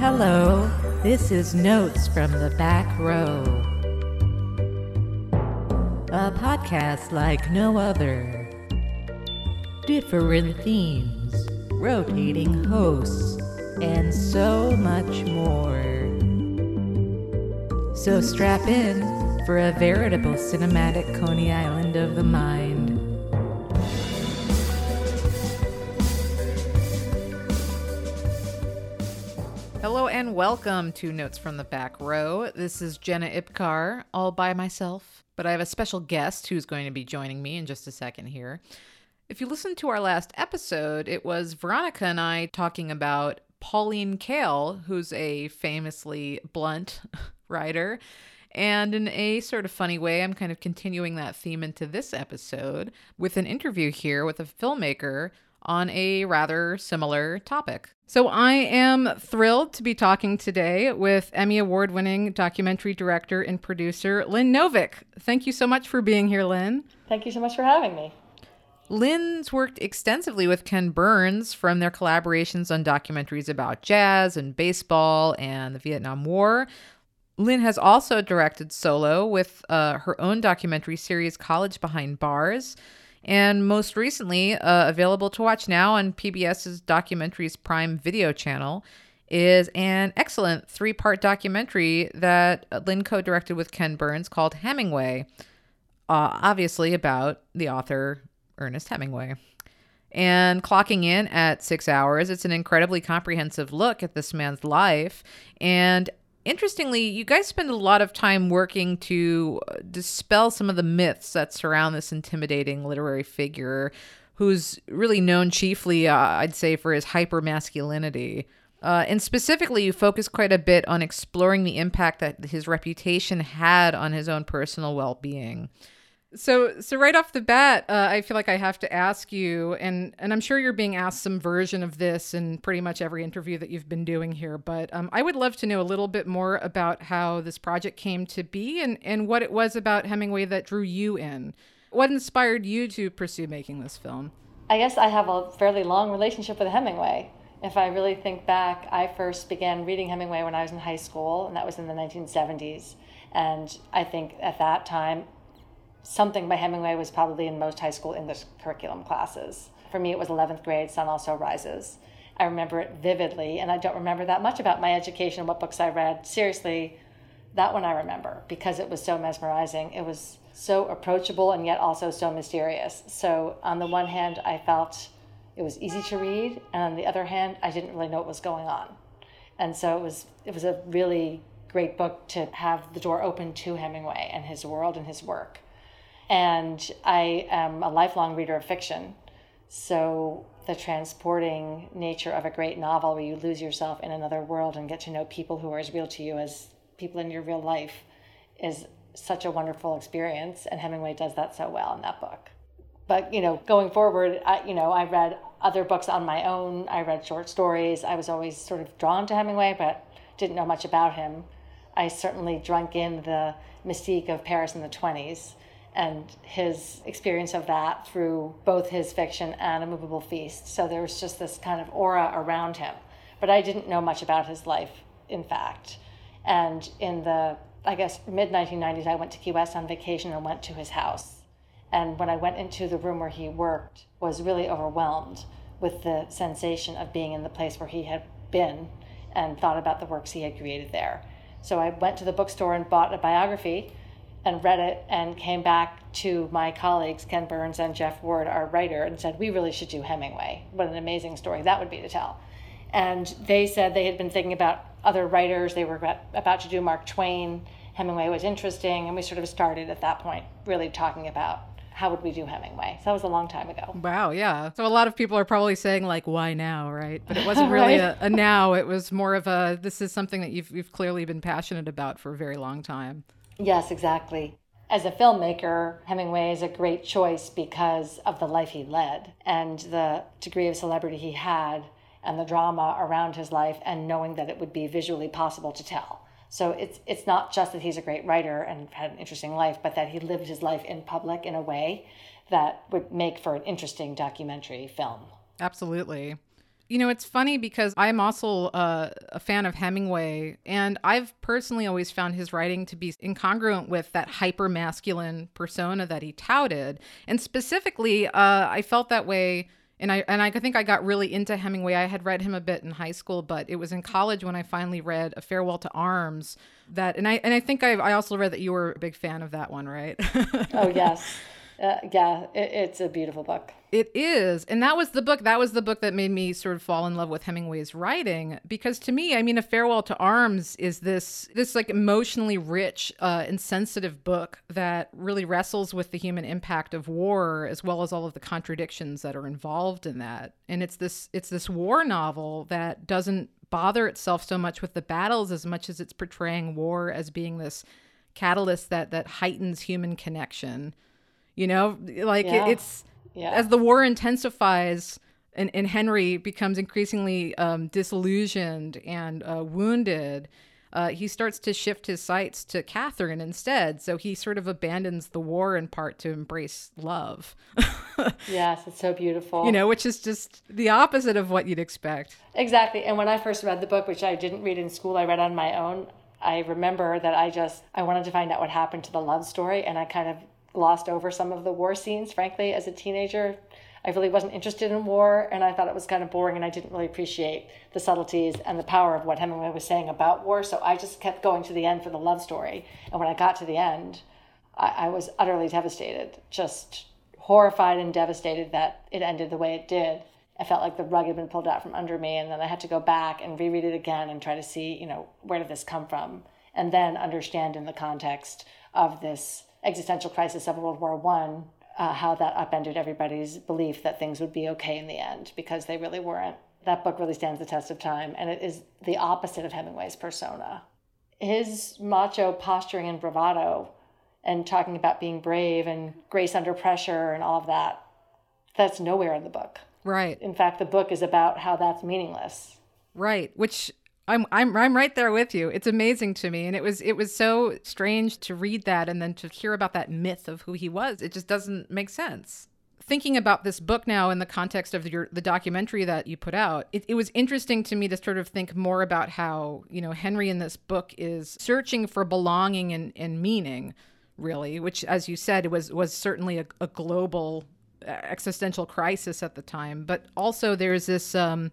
Hello, this is Notes from the Back Row. A podcast like no other. Different themes, rotating hosts, and so much more. So strap in for a veritable cinematic Coney Island of the mind. Hello and welcome to Notes from the Back Row. This is Jenna Ipkar, all by myself, but I have a special guest who's going to be joining me in just a second here. If you listened to our last episode, it was Veronica and I talking about Pauline Kael, who's a famously blunt writer. And in a sort of funny way, I'm kind of continuing that theme into this episode with an interview here with a filmmaker on a rather similar topic. So I am thrilled to be talking today with Emmy Award winning documentary director and producer Lynn Novick. Thank you so much for being here, Lynn. Thank you so much for having me. Lynn's worked extensively with Ken Burns from their collaborations on documentaries about jazz and baseball and the Vietnam War. Lynn has also directed solo with uh, her own documentary series, College Behind Bars and most recently uh, available to watch now on PBS's Documentaries Prime video channel is an excellent three-part documentary that Lynn co-directed with Ken Burns called Hemingway, uh, obviously about the author Ernest Hemingway. And clocking in at six hours, it's an incredibly comprehensive look at this man's life and Interestingly, you guys spend a lot of time working to uh, dispel some of the myths that surround this intimidating literary figure who's really known chiefly, uh, I'd say, for his hyper masculinity. Uh, and specifically, you focus quite a bit on exploring the impact that his reputation had on his own personal well being. So, so right off the bat, uh, I feel like I have to ask you, and and I'm sure you're being asked some version of this in pretty much every interview that you've been doing here. But um, I would love to know a little bit more about how this project came to be, and and what it was about Hemingway that drew you in. What inspired you to pursue making this film? I guess I have a fairly long relationship with Hemingway. If I really think back, I first began reading Hemingway when I was in high school, and that was in the 1970s. And I think at that time, something by Hemingway was probably in most high school English curriculum classes. For me, it was 11th grade, Sun Also Rises. I remember it vividly, and I don't remember that much about my education, what books I read. Seriously, that one I remember because it was so mesmerizing. It was so approachable and yet also so mysterious. So, on the one hand, I felt it was easy to read, and on the other hand, I didn't really know what was going on. And so it was it was a really great book to have the door open to Hemingway and his world and his work. And I am a lifelong reader of fiction. So the transporting nature of a great novel where you lose yourself in another world and get to know people who are as real to you as people in your real life is such a wonderful experience. And Hemingway does that so well in that book. But, you know, going forward, I, you know, I read other books on my own. I read short stories. I was always sort of drawn to Hemingway, but didn't know much about him. I certainly drank in the mystique of Paris in the 20s and his experience of that through both his fiction and A Movable Feast. So there was just this kind of aura around him. But I didn't know much about his life, in fact. And in the, I guess, mid 1990s, I went to Key West on vacation and went to his house. And when I went into the room where he worked, was really overwhelmed with the sensation of being in the place where he had been and thought about the works he had created there. So I went to the bookstore and bought a biography and read it and came back to my colleagues, Ken Burns and Geoff Ward, our writer, and said, We really should do Hemingway. What an amazing story that would be to tell. And they said they had been thinking about other writers. They were about, about to do Mark Twain. Hemingway was interesting. And we sort of started at that point really talking about how would we do Hemingway? So that was a long time ago. Wow, yeah. So a lot of people are probably saying like, why now, right? But it wasn't really right? a, a, now. It was more of a this is something that you've you've clearly been passionate about for a very long time. Yes, exactly. As a filmmaker, Hemingway is a great choice because of the life he led and the degree of celebrity he had and the drama around his life and knowing that it would be visually possible to tell. So it's it's not just that he's a great writer and had an interesting life, but that he lived his life in public in a way that would make for an interesting documentary film. Absolutely. You know, it's funny because I'm also uh, a fan of Hemingway, and I've personally always found his writing to be incongruent with that hyper masculine persona that he touted. And specifically, uh, I felt that way. And I and I think I got really into Hemingway. I had read him a bit in high school, but it was in college when I finally read A Farewell to Arms. That and I and I think I I also read that you were a big fan of that one, right? oh yes, uh, yeah, it, it's a beautiful book. It is. And that was the book. That was the book that made me sort of fall in love with Hemingway's writing because to me, I mean, A Farewell to Arms is this this like emotionally rich uh, and sensitive book that really wrestles with the human impact of war as well as all of the contradictions that are involved in that. And it's this it's this war novel that doesn't bother itself so much with the battles as much as it's portraying war as being this catalyst that that heightens human connection. You know, like yeah. it, it's yeah. as the war intensifies and, and Henry becomes increasingly um, disillusioned and uh, wounded, uh, he starts to shift his sights to Catherine instead. So he sort of abandons the war in part to embrace love. yes, it's so beautiful. You know, which is just the opposite of what you'd expect. Exactly. And when I first read the book, which I didn't read in school, I read on my own. I remember that I just I wanted to find out what happened to the love story, and I kind of glossed over some of the war scenes, frankly, as a teenager. I really wasn't interested in war and I thought it was kind of boring and I didn't really appreciate the subtleties and the power of what Hemingway was saying about war. So I just kept going to the end for the love story. And when I got to the end, I, I was utterly devastated, just horrified and devastated that it ended the way it did. I felt like the rug had been pulled out from under me, and then I had to go back and reread it again and try to see, you know, where did this come from, and then understand in the context of this existential crisis of World War One, uh, how that upended everybody's belief that things would be okay in the end because they really weren't. That book really stands the test of time, and it is the opposite of Hemingway's persona. His macho posturing and bravado, and talking about being brave and grace under pressure and all of that, that's nowhere in the book. Right. In fact, the book is about how that's meaningless. Right, which I'm I'm I'm right there with you. It's amazing to me and it was it was so strange to read that and then to hear about that myth of who he was. It just doesn't make sense. Thinking about this book now in the context of your the documentary that you put out, it, it was interesting to me to sort of think more about how, you know, Henry in this book is searching for belonging and, and meaning, really, which as you said was was certainly a, a global uh, existential crisis at the time. But also there's this um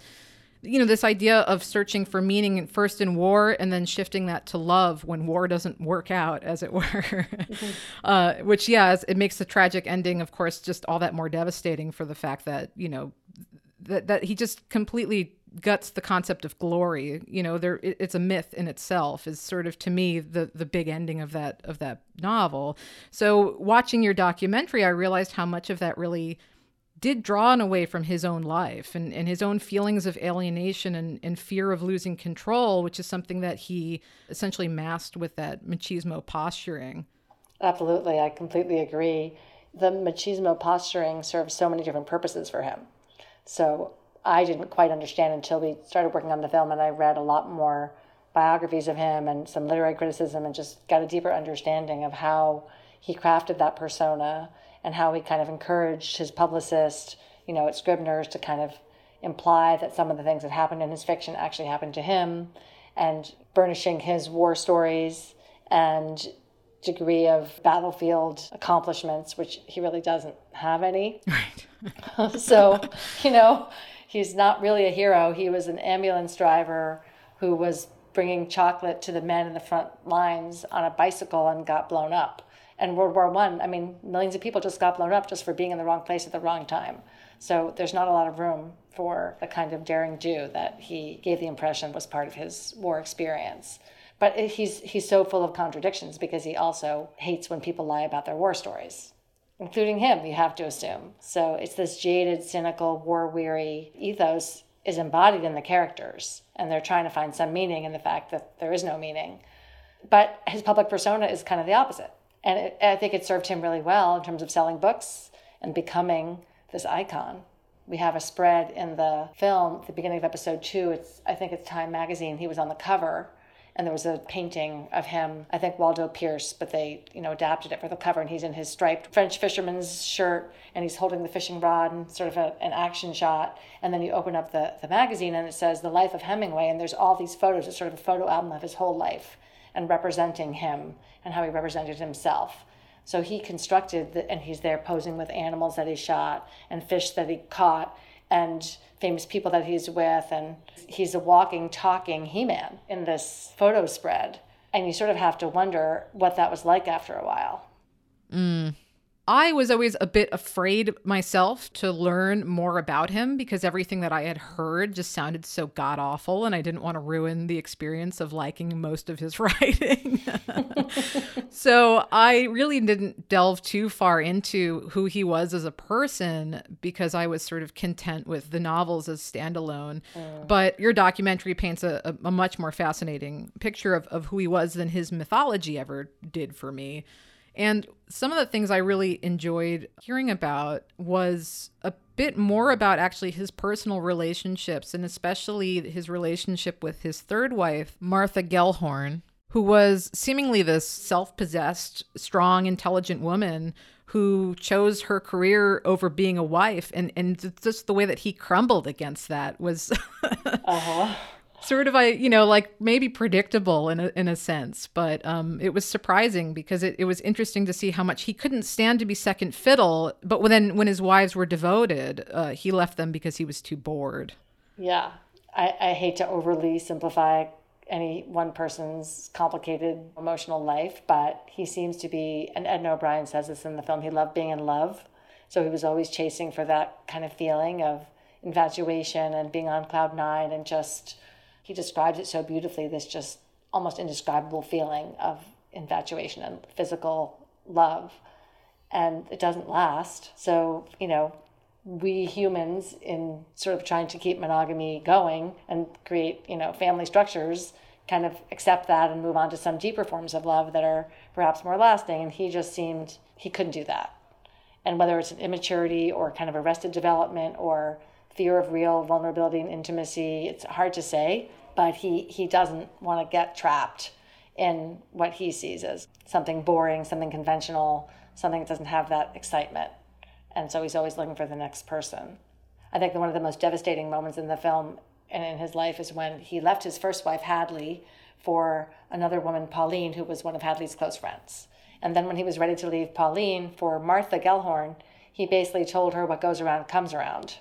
you know this idea of searching for meaning first in war and then shifting that to love when war doesn't work out as it were. Mm-hmm. uh, which yeah it makes the tragic ending of course just all that more devastating for the fact that you know that, that he just completely guts the concept of glory. You know there it, it's a myth in itself is sort of to me the the big ending of that of that novel. So watching your documentary i realized how much of that really did draw in a way from his own life and, and his own feelings of alienation and, and fear of losing control, which is something that he essentially masked with that machismo posturing. Absolutely, I completely agree. The machismo posturing serves so many different purposes for him. So I didn't quite understand until we started working on the film and I read a lot more biographies of him and some literary criticism and just got a deeper understanding of how he crafted that persona and how he kind of encouraged his publicist, you know, at Scribner's to kind of imply that some of the things that happened in his fiction actually happened to him and burnishing his war stories and degree of battlefield accomplishments, which he really doesn't have any. Right. so, you know, he's not really a hero. He was an ambulance driver who was bringing chocolate to the men in the front lines on a bicycle and got blown up and World War One, I, I mean, millions of people just got blown up just for being in the wrong place at the wrong time. So there's not a lot of room for the kind of daring Jew that he gave the impression was part of his war experience. But he's he's so full of contradictions because he also hates when people lie about their war stories, including him. You have to assume. So it's this jaded, cynical, war-weary ethos is embodied in the characters, and they're trying to find some meaning in the fact that there is no meaning. But his public persona is kind of the opposite and it, I think it served him really well in terms of selling books and becoming this icon. We have a spread in the film, the beginning of episode two. It's I think it's Time magazine. He was on the cover, and there was a painting of him, I think Waldo Peirce, but they, you know, adapted it for the cover and he's in his striped French fisherman's shirt and he's holding the fishing rod and sort of a, an action shot. And then you open up the, the magazine and it says The Life of Hemingway and there's all these photos. It's sort of a photo album of his whole life and representing him and how he represented himself. So he constructed, the, and he's there posing with animals that he shot and fish that he caught and famous people that he's with. And he's a walking, talking He Man in this photo spread. And you sort of have to wonder what that was like after a while. Mm. I was always a bit afraid myself to learn more about him because everything that I had heard just sounded so god awful, and I didn't want to ruin the experience of liking most of his writing. so I really didn't delve too far into who he was as a person because I was sort of content with the novels as standalone. Mm. But your documentary paints a, a, much more fascinating picture of, of who he was than his mythology ever did for me. And some of the things I really enjoyed hearing about was a bit more about actually his personal relationships and especially his relationship with his third wife, Martha Gellhorn, who was seemingly this self possessed, strong, intelligent woman who chose her career over being a wife. And, and just the way that he crumbled against that was. uh-huh sort of I you know like maybe predictable in a, in a sense but um it was surprising because it, it was interesting to see how much he couldn't stand to be second fiddle but when when his wives were devoted uh, he left them because he was too bored. Yeah. I, I hate to overly simplify any one person's complicated emotional life but he seems to be and Edna O'Brien says this in the film he loved being in love. So he was always chasing for that kind of feeling of infatuation and being on cloud nine and just he describes it so beautifully this just almost indescribable feeling of infatuation and physical love. And it doesn't last. So you know we humans in sort of trying to keep monogamy going and create you know family structures kind of accept that and move on to some deeper forms of love that are perhaps more lasting. And he just seemed he couldn't do that. And whether it's an immaturity or kind of arrested development or fear of real vulnerability and intimacy it's hard to say but he he doesn't want to get trapped in what he sees as something boring, something conventional, something that doesn't have that excitement. And so he's always looking for the next person. I think one of the most devastating moments in the film and in his life is when he left his first wife, Hadley, for another woman, Pauline, who was one of Hadley's close friends. And then when he was ready to leave Pauline for Martha Gellhorn, he basically told her what goes around comes around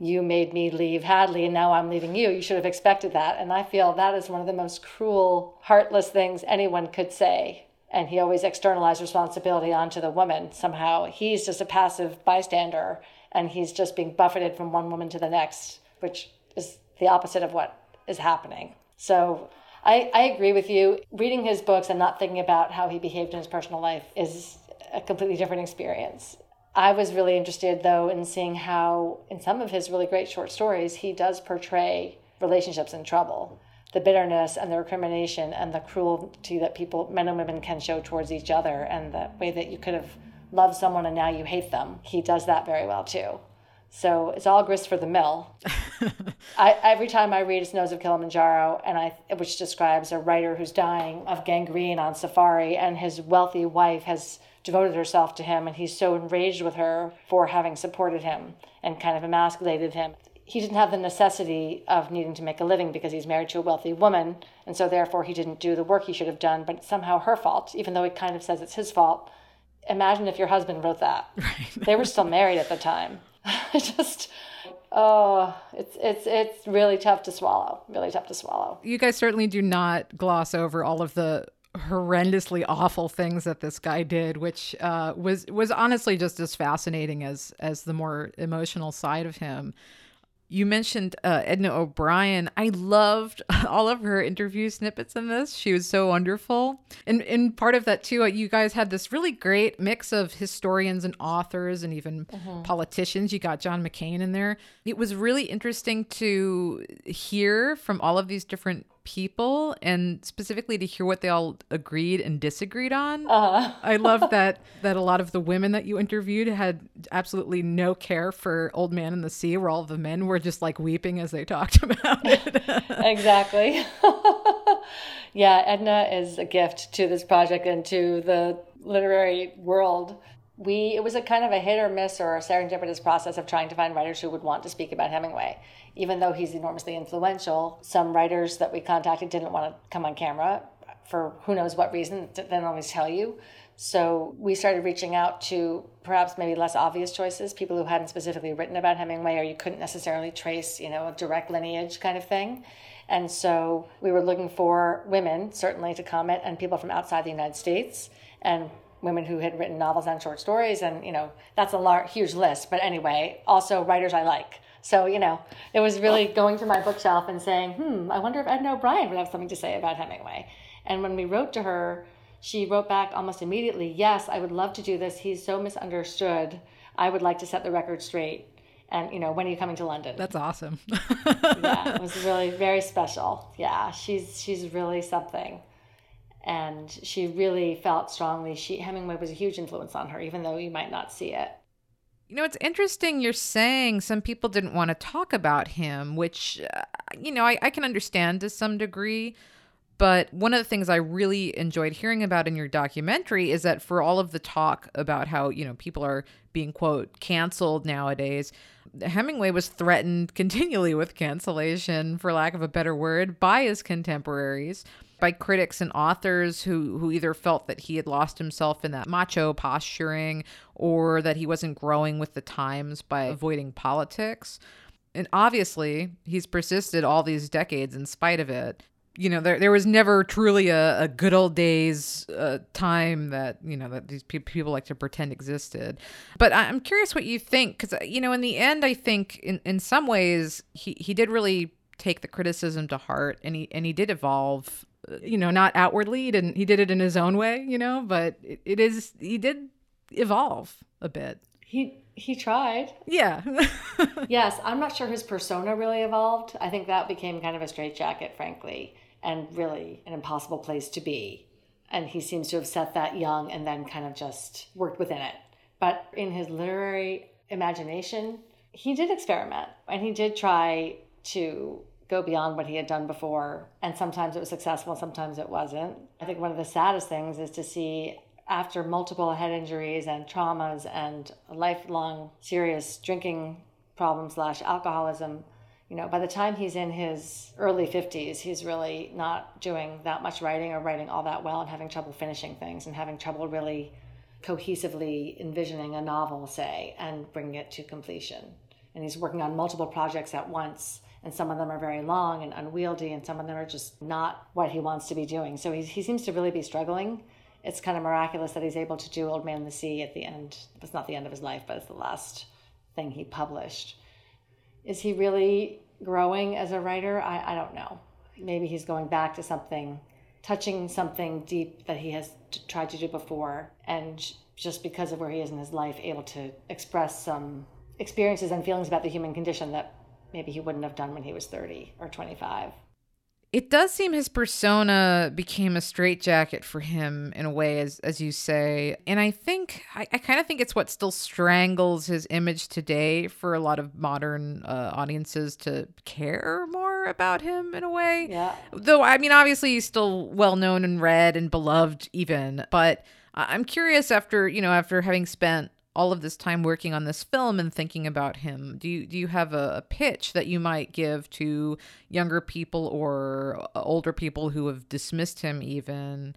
you made me leave Hadley and now I'm leaving you. You should have expected that. And I feel that is one of the most cruel, heartless things anyone could say. And he always externalized responsibility onto the woman. Somehow he's just a passive bystander and he's just being buffeted from one woman to the next, which is the opposite of what is happening. So I, I agree with you. Reading his books and not thinking about how he behaved in his personal life is a completely different experience. I was really interested, though, in seeing how, in some of his really great short stories, he does portray relationships in trouble the bitterness and the recrimination and the cruelty that people, men and women, can show towards each other, and the way that you could have loved someone and now you hate them. He does that very well, too. So it's all grist for the mill. I, every time I read Snows of Kilimanjaro, and I, which describes a writer who's dying of gangrene on safari, and his wealthy wife has devoted herself to him, and he's so enraged with her for having supported him and kind of emasculated him. He didn't have the necessity of needing to make a living because he's married to a wealthy woman, and so therefore he didn't do the work he should have done, but it's somehow her fault, even though he kind of says it's his fault. Imagine if your husband wrote that. Right. they were still married at the time. just oh it's it's it's really tough to swallow really tough to swallow you guys certainly do not gloss over all of the horrendously awful things that this guy did, which uh, was was honestly just as fascinating as as the more emotional side of him. You mentioned uh, Edna O'Brien. I loved all of her interview snippets in this. She was so wonderful. And, and part of that, too, uh, you guys had this really great mix of historians and authors and even mm-hmm. politicians. You got John McCain in there. It was really interesting to hear from all of these different people and specifically to hear what they all agreed and disagreed on. Uh-huh. I love that that a lot of the women that you interviewed had absolutely no care for Old Man in the Sea, where all the men were just like weeping as they talked about it. exactly. Yeah, Edna is a gift to this project and to the literary world. We it was a kind of a hit or miss or a serendipitous process of trying to find writers who would want to speak about Hemingway. Even though he's enormously influential, some writers that we contacted didn't want to come on camera for who knows what reason, they don't always tell you. So we started reaching out to perhaps maybe less obvious choices, people who hadn't specifically written about Hemingway or you couldn't necessarily trace, you know, a direct lineage kind of thing. And so we were looking for women, certainly, to comment, and people from outside the United States, and women who had written novels and short stories. And, you know, that's a large, huge list. But anyway, also writers I like. So, you know, it was really going to my bookshelf and saying, hmm, I wonder if Edna O'Brien would have something to say about Hemingway. And when we wrote to her, she wrote back almost immediately, Yes, I would love to do this. He's so misunderstood. I would like to set the record straight. And, you know, when are you coming to London? That's awesome. yeah, it was really very special. Yeah, she's she's really something. And she really felt strongly she Hemingway was a huge influence on her, even though you might not see it. You know, it's interesting you're saying some people didn't want to talk about him, which, uh, you know, I, I can understand to some degree. But one of the things I really enjoyed hearing about in your documentary is that for all of the talk about how, you know, people are being, quote, canceled nowadays, Hemingway was threatened continually with cancellation, for lack of a better word, by his contemporaries, by critics and authors who, who either felt that he had lost himself in that macho posturing or that he wasn't growing with the times by avoiding politics. And obviously, he's persisted all these decades in spite of it you know there there was never truly a, a good old days uh, time that you know that these pe- people like to pretend existed but i'm curious what you think because uh, you know in the end i think in in some ways he he did really take the criticism to heart and he and he did evolve you know not outwardly he didn't he did it in his own way you know but it, it is he did evolve a bit he he tried. Yeah. yes, I'm not sure his persona really evolved. I think that became kind of a straitjacket, frankly and really an impossible place to be. And he seems to have set that young and then kind of just worked within it. But in his literary imagination, he did experiment and he did try to go beyond what he had done before. And sometimes it was successful, sometimes it wasn't. I think one of the saddest things is to see after multiple head injuries and traumas and lifelong serious drinking problems slash alcoholism you know, by the time he's in his early 50s, he's really not doing that much writing or writing all that well and having trouble finishing things and having trouble really cohesively envisioning a novel, say, and bringing it to completion. And he's working on multiple projects at once, and some of them are very long and unwieldy, and some of them are just not what he wants to be doing. So he, he seems to really be struggling. It's kind of miraculous that he's able to do Old Man the Sea at the end. It's not the end of his life, but it's the last thing he published is he really growing as a writer? I, I don't know. Maybe he's going back to something, touching something deep that he has t- tried to do before, and just because of where he is in his life, able to express some experiences and feelings about the human condition that maybe he wouldn't have done when he was 30 or 25 it does seem his persona became a straitjacket for him in a way, as as you say. And I think I, I kind of think it's what still strangles his image today for a lot of modern uh, audiences to care more about him in a way. Yeah. Though I mean, obviously he's still well known and read and beloved, even. But I'm curious after you know after having spent all of this time working on this film and thinking about him do you do you have a, a, pitch that you might give to younger people or uh, older people who have dismissed him even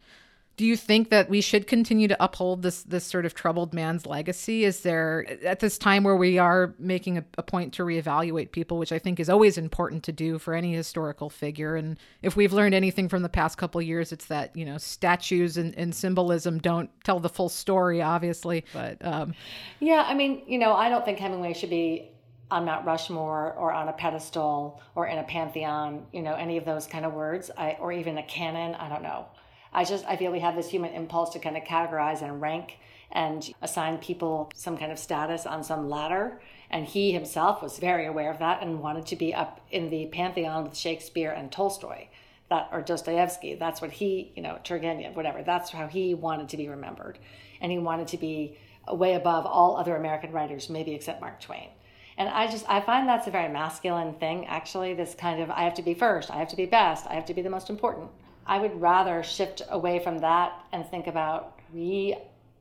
do you think that we should continue to uphold this this sort of troubled man's legacy? Is there at this time where we are making a, a, point to reevaluate people, which I think is always important to do for any historical figure? And if we've learned anything from the past couple years, it's that you know statues and, and, symbolism don't tell the full story, obviously. But um, yeah, I mean, you know, I don't think Hemingway should be on Mount Rushmore or on a pedestal or in a pantheon, you know, any of those kind of words, I, or even a canon. I don't know. I just I feel we have this human impulse to kind of categorize and rank and assign people some kind of status on some ladder. And he himself was very aware of that and wanted to be up in the pantheon with Shakespeare and Tolstoy, that or Dostoevsky. That's what he, you know, Turgenev, whatever. That's how he wanted to be remembered, and he wanted to be way above all other American writers, maybe except Mark Twain. And I just I find that's a very masculine thing. Actually, this kind of I have to be first, I have to be best, I have to be the most important I would rather shift away from that and think about we,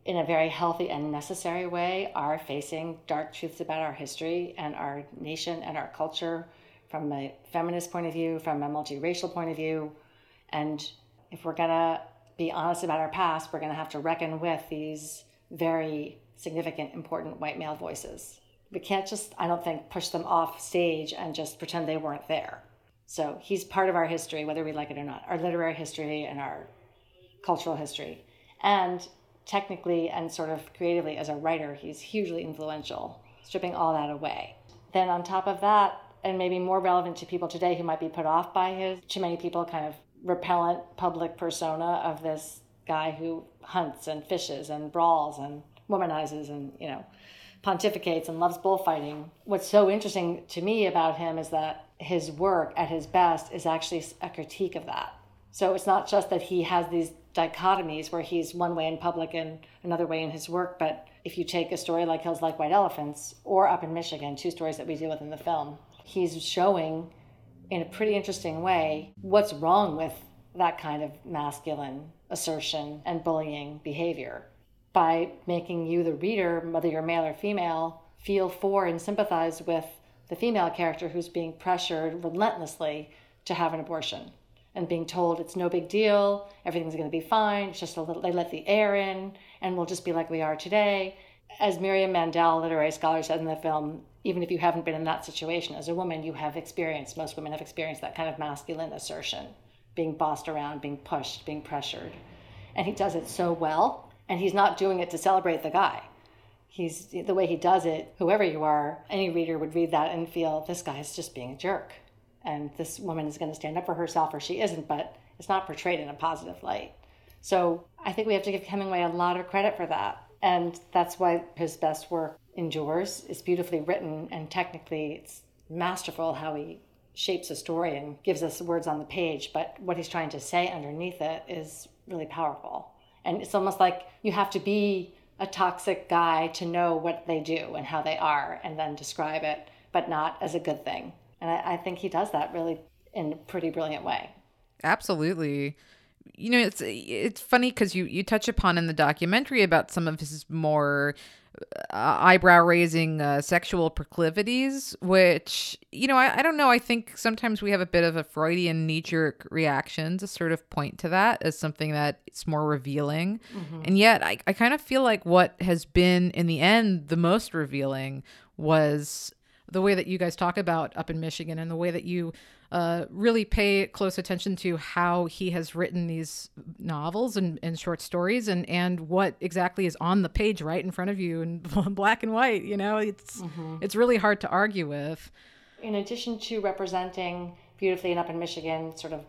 in a very healthy and necessary way, are facing dark truths about our history and our nation and our culture from a feminist point of view, from a multiracial point of view. And if we're going to be honest about our past, we're going to have to reckon with these very significant, important white male voices. We can't just, I don't think, push them off stage and just pretend they weren't there. So he's part of our history, whether we like it or not, our literary history and our cultural history. And technically and sort of creatively as a writer, he's hugely influential, stripping all that away. Then on top of that, and maybe more relevant to people today who might be put off by his too many people kind of repellent public persona of this guy who hunts and fishes and brawls and womanizes and you know pontificates and loves bullfighting. What's so interesting to me about him is that his work at his best is actually a critique of that. So it's not just that he has these dichotomies where he's one way in public and another way in his work, but if you take a story like Hills Like White Elephants or Up in Michigan, two stories that we deal with in the film, he's showing in a pretty interesting way what's wrong with that kind of masculine assertion and bullying behavior by making you, the reader, whether you're male or female, feel for and sympathize with the female character who's being pressured relentlessly to have an abortion and being told it's no big deal, everything's going to be fine, it's just a little, they let the air in, and we'll just be like we are today. As Miriam Mandel, literary scholar, said in the film, even if you haven't been in that situation as a woman, you have experienced, most women have experienced that kind of masculine assertion, being bossed around, being pushed, being pressured. And he does it so well, and he's not doing it to celebrate the guy. He's the way he does it whoever you are any reader would read that and feel this guy is just being a jerk. And this woman is going to stand up for herself or she isn't but it's not portrayed in a positive light. So i think we have to give hemingway a lot of credit for that. And that's why his best work endures. It's beautifully written and technically it's masterful how he shapes a story and gives us words on the page but what he's trying to say underneath it is really powerful and it's almost like you have to be a toxic guy to know what they do and how they are and then describe it, but not as a good thing. And I, I think he does that really in a pretty brilliant way. Absolutely. You know, it's it's funny because you you touch upon in the documentary about some of his more uh, eyebrow raising uh, sexual proclivities, which, you know, I, I don't know. I think sometimes we have a bit of a Freudian knee jerk reaction to sort of point to that as something that it's more revealing. Mm-hmm. And yet, I, I kind of feel like what has been, in the end, the most revealing was the way that you guys talk about up in Michigan and the way that you uh, really pay close attention to how he has written these novels and, and short stories and, and what exactly is on the page right in front of you in black and white. You know, it's mm-hmm. it's really hard to argue with. In addition to representing beautifully and up in Michigan, sort of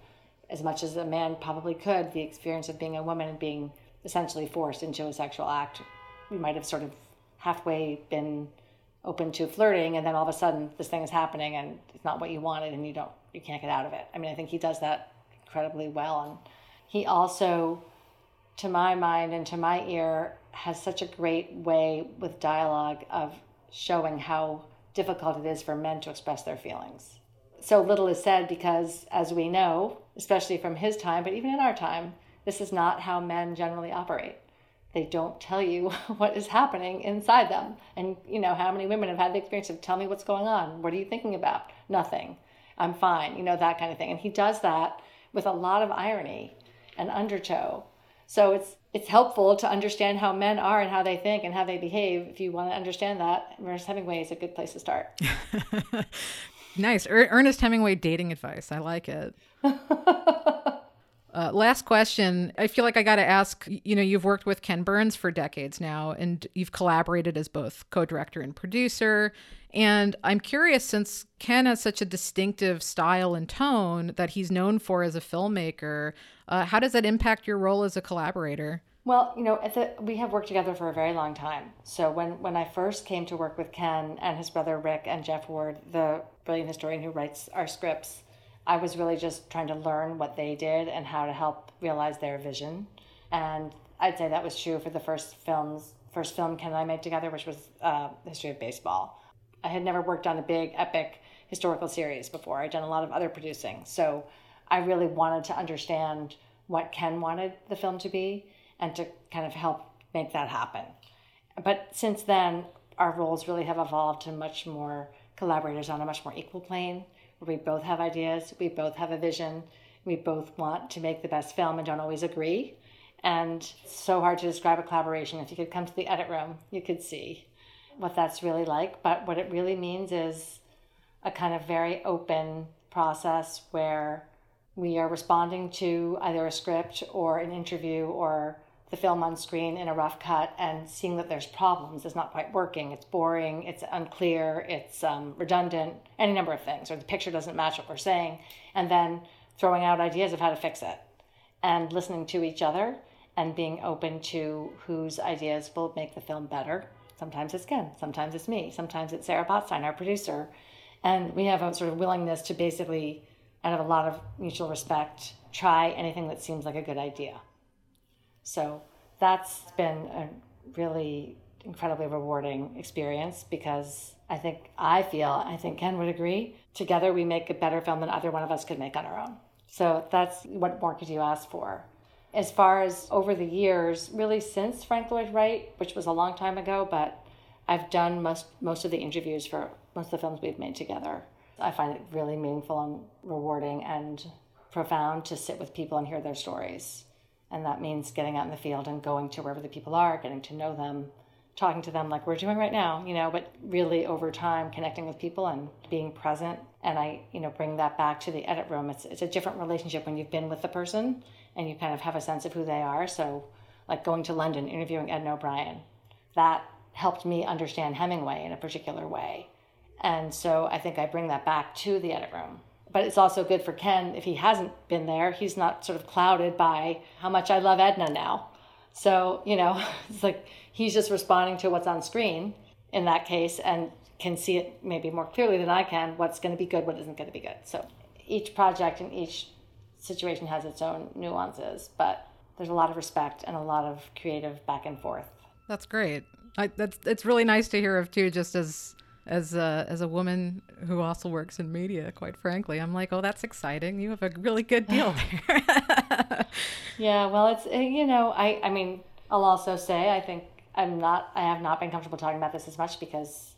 as much as a man probably could, the experience of being a woman and being essentially forced into a sexual act, we might have sort of halfway been open to flirting and then all of a sudden this thing is happening and it's not what you wanted and you don't you can't get out of it. I mean i think he does that incredibly well and he also to my mind and to my ear has such a great way with dialogue of showing how difficult it is for men to express their feelings. So little is said because as we know especially from his time but even in our time this is not how men generally operate they don't tell you what is happening inside them. And you know, how many women have had the experience of tell me what's going on? What are you thinking about? Nothing. I'm fine. You know, that kind of thing. And he does that with a lot of irony and undertow. So it's it's helpful to understand how men are and how they think and how they behave. If you want to understand that, Ernest Hemingway is a good place to start. nice. Er- Ernest Hemingway dating advice. I like it. Uh, last question. I feel like I got to ask you know, you've worked with Ken Burns for decades now, and you've collaborated as both co director and producer. And I'm curious, since Ken has such a distinctive style and tone that he's known for as a filmmaker, uh, how does that impact your role as a collaborator? Well, you know, the, we have worked together for a very long time. So when, when I first came to work with Ken and his brother Rick and Geoff Ward, the brilliant historian who writes our scripts, I was really just trying to learn what they did and how to help realize their vision. And I'd say that was true for the first films, first film Ken and I made together, which was uh, History of Baseball. I had never worked on a big, epic historical series before. I'd done a lot of other producing. So I really wanted to understand what Ken wanted the film to be and to kind of help make that happen. But since then, our roles really have evolved to much more collaborators on a much more equal plane we both have ideas, we both have a vision, we both want to make the best film and don't always agree. And so hard to describe a collaboration. If you could come to the edit room, you could see what that's really like. But what it really means is a kind of very open process where we are responding to either a script or an interview or the film on screen in a rough cut and seeing that there's problems, it's not quite working, it's boring, it's unclear, it's um, redundant, any number of things, or the picture doesn't match what we're saying, and then throwing out ideas of how to fix it and listening to each other and being open to whose ideas will make the film better. Sometimes it's Ken, sometimes it's me, sometimes it's Sarah Botstein, our producer. And we have a sort of willingness to basically, out of a lot of mutual respect, try anything that seems like a good idea. So that's been a really incredibly rewarding experience because I think I feel, I think Ken would agree, together we make a better film than either one of us could make on our own. So that's what more could you ask for? As far as over the years, really since Frank Lloyd Wright, which was a long time ago, but I've done most most of the interviews for most of the films we've made together. I find it really meaningful and rewarding and profound to sit with people and hear their stories. And that means getting out in the field and going to wherever the people are, getting to know them, talking to them like we're doing right now, you know, but really over time connecting with people and being present. And I, you know, bring that back to the edit room. It's, it's a different relationship when you've been with the person and you kind of have a sense of who they are. So, like going to London, interviewing Ed O'Brien, that helped me understand Hemingway in a particular way. And so I think I bring that back to the edit room but it's also good for Ken if he hasn't been there. He's not sort of clouded by how much I love Edna now. So, you know, it's like he's just responding to what's on screen in that case and can see it maybe more clearly than I can what's going to be good, what isn't going to be good. So, each project and each situation has its own nuances, but there's a lot of respect and a lot of creative back and forth. That's great. I, that's it's really nice to hear of too. Just as as a, as a woman who also works in media, quite frankly, I'm like, oh, that's exciting. You have a really good deal there. yeah, well, it's eh, you know, I I mean, I'll also say I think I'm not I have not been comfortable talking about this as much because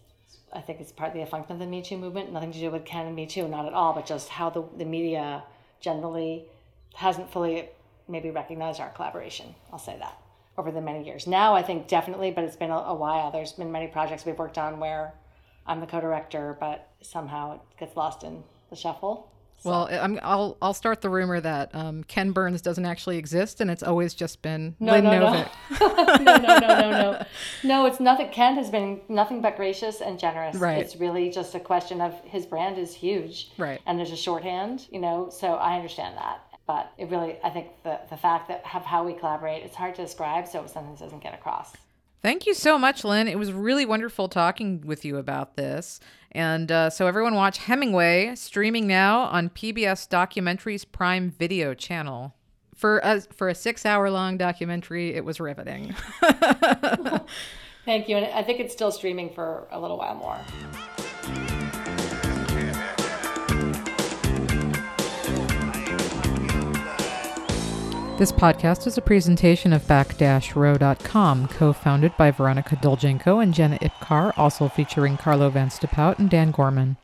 I think it's partly a function of the Me Too movement, nothing to do with Ken and Me Too, not at all, but just how the the media generally hasn't fully maybe recognized our collaboration. I'll say that over the many years. Now I think definitely, but it's been a, a while. There's been many projects we've worked on where I'm the co-director, but somehow it gets lost in the shuffle. So. Well, I'm, I'll I'll start the rumor that um, Ken Burns doesn't actually exist, and it's always just been no, Lynn no, Novick. No. no, no, no, no, no. No, it's nothing. Ken has been nothing but gracious and generous. Right. It's really just a question of his brand is huge. Right. And there's a shorthand, you know. So I understand that, but it really, I think the the fact that have how we collaborate, it's hard to describe, so sometimes doesn't get across. Thank you so much, Lynn. It was really wonderful talking with you about this. And uh, so, everyone, watch Hemingway streaming now on PBS Documentaries Prime Video channel. For a, for a six hour long documentary, it was riveting. Thank you. And I think it's still streaming for a little while more. This podcast is a presentation of back-row.com, co-founded by Veronica Doljenko and Jenna Ipkar, also featuring Carlo Van Stephout and Dan Gorman.